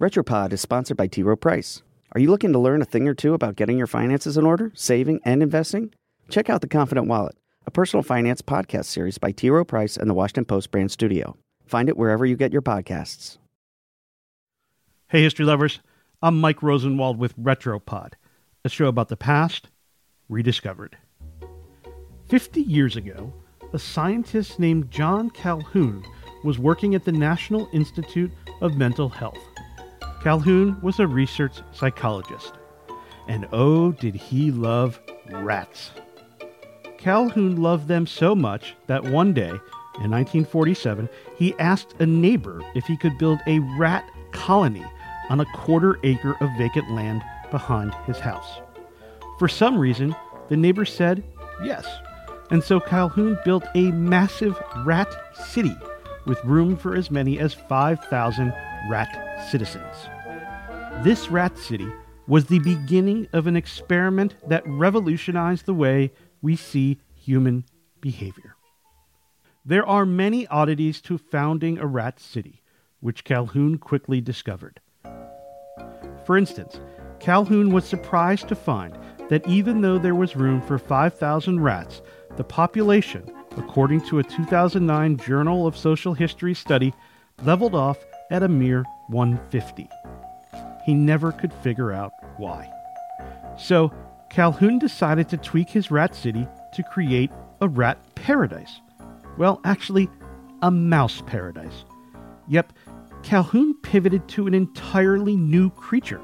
Retropod is sponsored by T. Rowe Price. Are you looking to learn a thing or two about getting your finances in order, saving, and investing? Check out The Confident Wallet, a personal finance podcast series by T. Rowe Price and the Washington Post brand studio. Find it wherever you get your podcasts. Hey, history lovers. I'm Mike Rosenwald with Retropod, a show about the past rediscovered. 50 years ago, a scientist named John Calhoun was working at the National Institute of Mental Health. Calhoun was a research psychologist, and oh, did he love rats. Calhoun loved them so much that one day, in 1947, he asked a neighbor if he could build a rat colony on a quarter acre of vacant land behind his house. For some reason, the neighbor said yes, and so Calhoun built a massive rat city with room for as many as 5,000 rat citizens. This rat city was the beginning of an experiment that revolutionized the way we see human behavior. There are many oddities to founding a rat city, which Calhoun quickly discovered. For instance, Calhoun was surprised to find that even though there was room for 5,000 rats, the population, according to a 2009 Journal of Social History study, leveled off at a mere 150. He never could figure out why. So, Calhoun decided to tweak his rat city to create a rat paradise. Well, actually, a mouse paradise. Yep, Calhoun pivoted to an entirely new creature.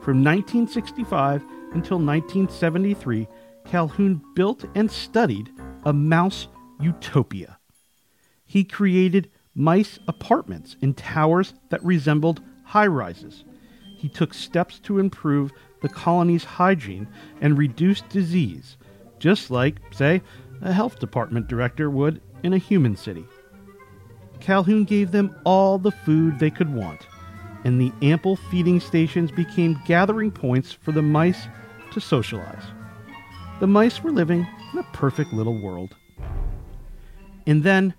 From 1965 until 1973, Calhoun built and studied a mouse utopia. He created mice apartments in towers that resembled high rises. He took steps to improve the colony's hygiene and reduce disease, just like, say, a health department director would in a human city. Calhoun gave them all the food they could want, and the ample feeding stations became gathering points for the mice to socialize. The mice were living in a perfect little world. And then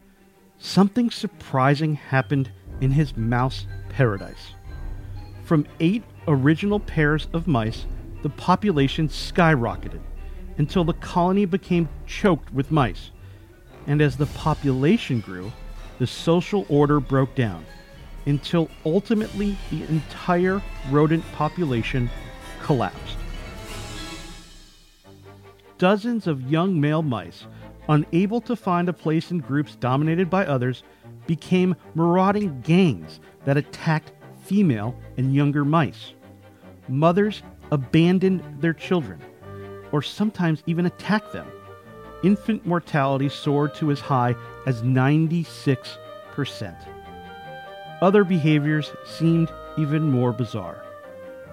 something surprising happened in his mouse paradise. From eight original pairs of mice, the population skyrocketed until the colony became choked with mice. And as the population grew, the social order broke down until ultimately the entire rodent population collapsed. Dozens of young male mice, unable to find a place in groups dominated by others, became marauding gangs that attacked female and younger mice. Mothers abandoned their children, or sometimes even attacked them. Infant mortality soared to as high as 96%. Other behaviors seemed even more bizarre.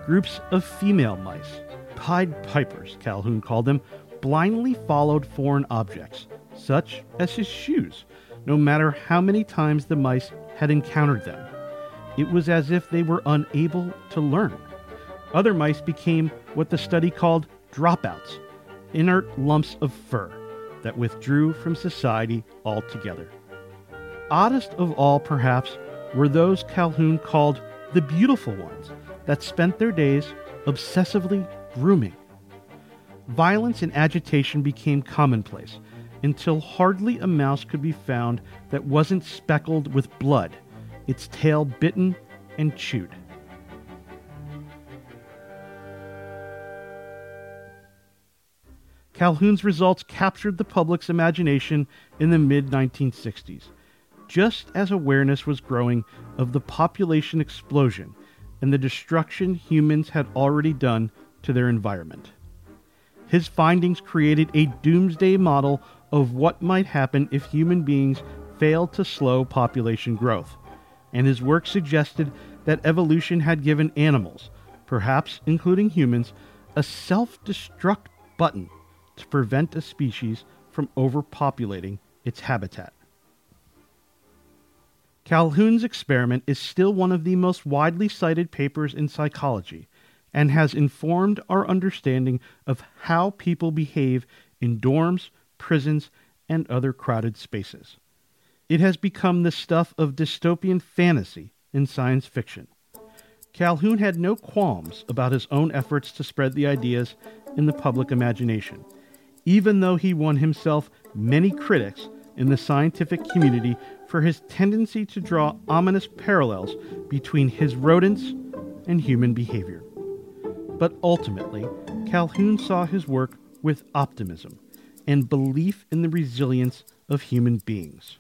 Groups of female mice, Pied Pipers, Calhoun called them, blindly followed foreign objects, such as his shoes, no matter how many times the mice had encountered them. It was as if they were unable to learn. Other mice became what the study called dropouts, inert lumps of fur that withdrew from society altogether. Oddest of all, perhaps, were those Calhoun called the beautiful ones that spent their days obsessively grooming. Violence and agitation became commonplace until hardly a mouse could be found that wasn't speckled with blood, its tail bitten and chewed. Calhoun's results captured the public's imagination in the mid 1960s, just as awareness was growing of the population explosion and the destruction humans had already done to their environment. His findings created a doomsday model of what might happen if human beings failed to slow population growth, and his work suggested that evolution had given animals, perhaps including humans, a self destruct button to prevent a species from overpopulating its habitat. Calhoun's experiment is still one of the most widely cited papers in psychology and has informed our understanding of how people behave in dorms, prisons, and other crowded spaces. It has become the stuff of dystopian fantasy in science fiction. Calhoun had no qualms about his own efforts to spread the ideas in the public imagination, even though he won himself many critics in the scientific community for his tendency to draw ominous parallels between his rodents and human behavior. But ultimately, Calhoun saw his work with optimism and belief in the resilience of human beings.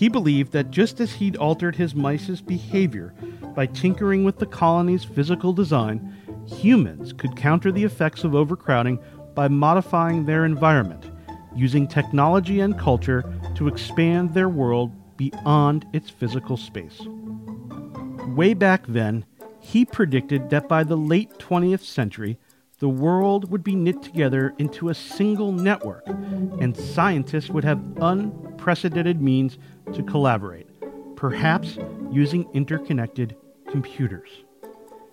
He believed that just as he'd altered his mice's behavior by tinkering with the colony's physical design, humans could counter the effects of overcrowding by modifying their environment, using technology and culture to expand their world beyond its physical space. Way back then, he predicted that by the late 20th century, the world would be knit together into a single network, and scientists would have unprecedented means to collaborate, perhaps using interconnected computers.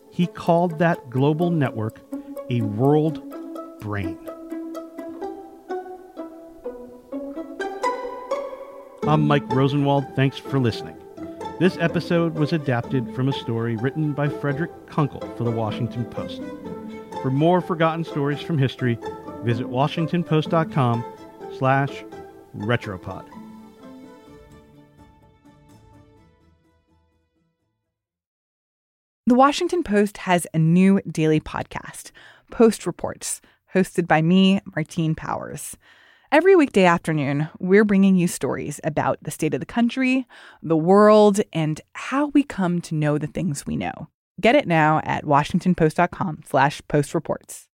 He called that global network a world brain. I'm Mike Rosenwald. Thanks for listening. This episode was adapted from a story written by Fredrick Kunkel for the Washington Post. For more forgotten stories from history, visit washingtonpost.com slash retropod. The Washington Post has a new daily podcast, Post Reports, hosted by me, Martine Powers. Every weekday afternoon, we're bringing you stories about the state of the country, the world, and how we come to know the things we know. Get it now at washingtonpost.com slash postreports.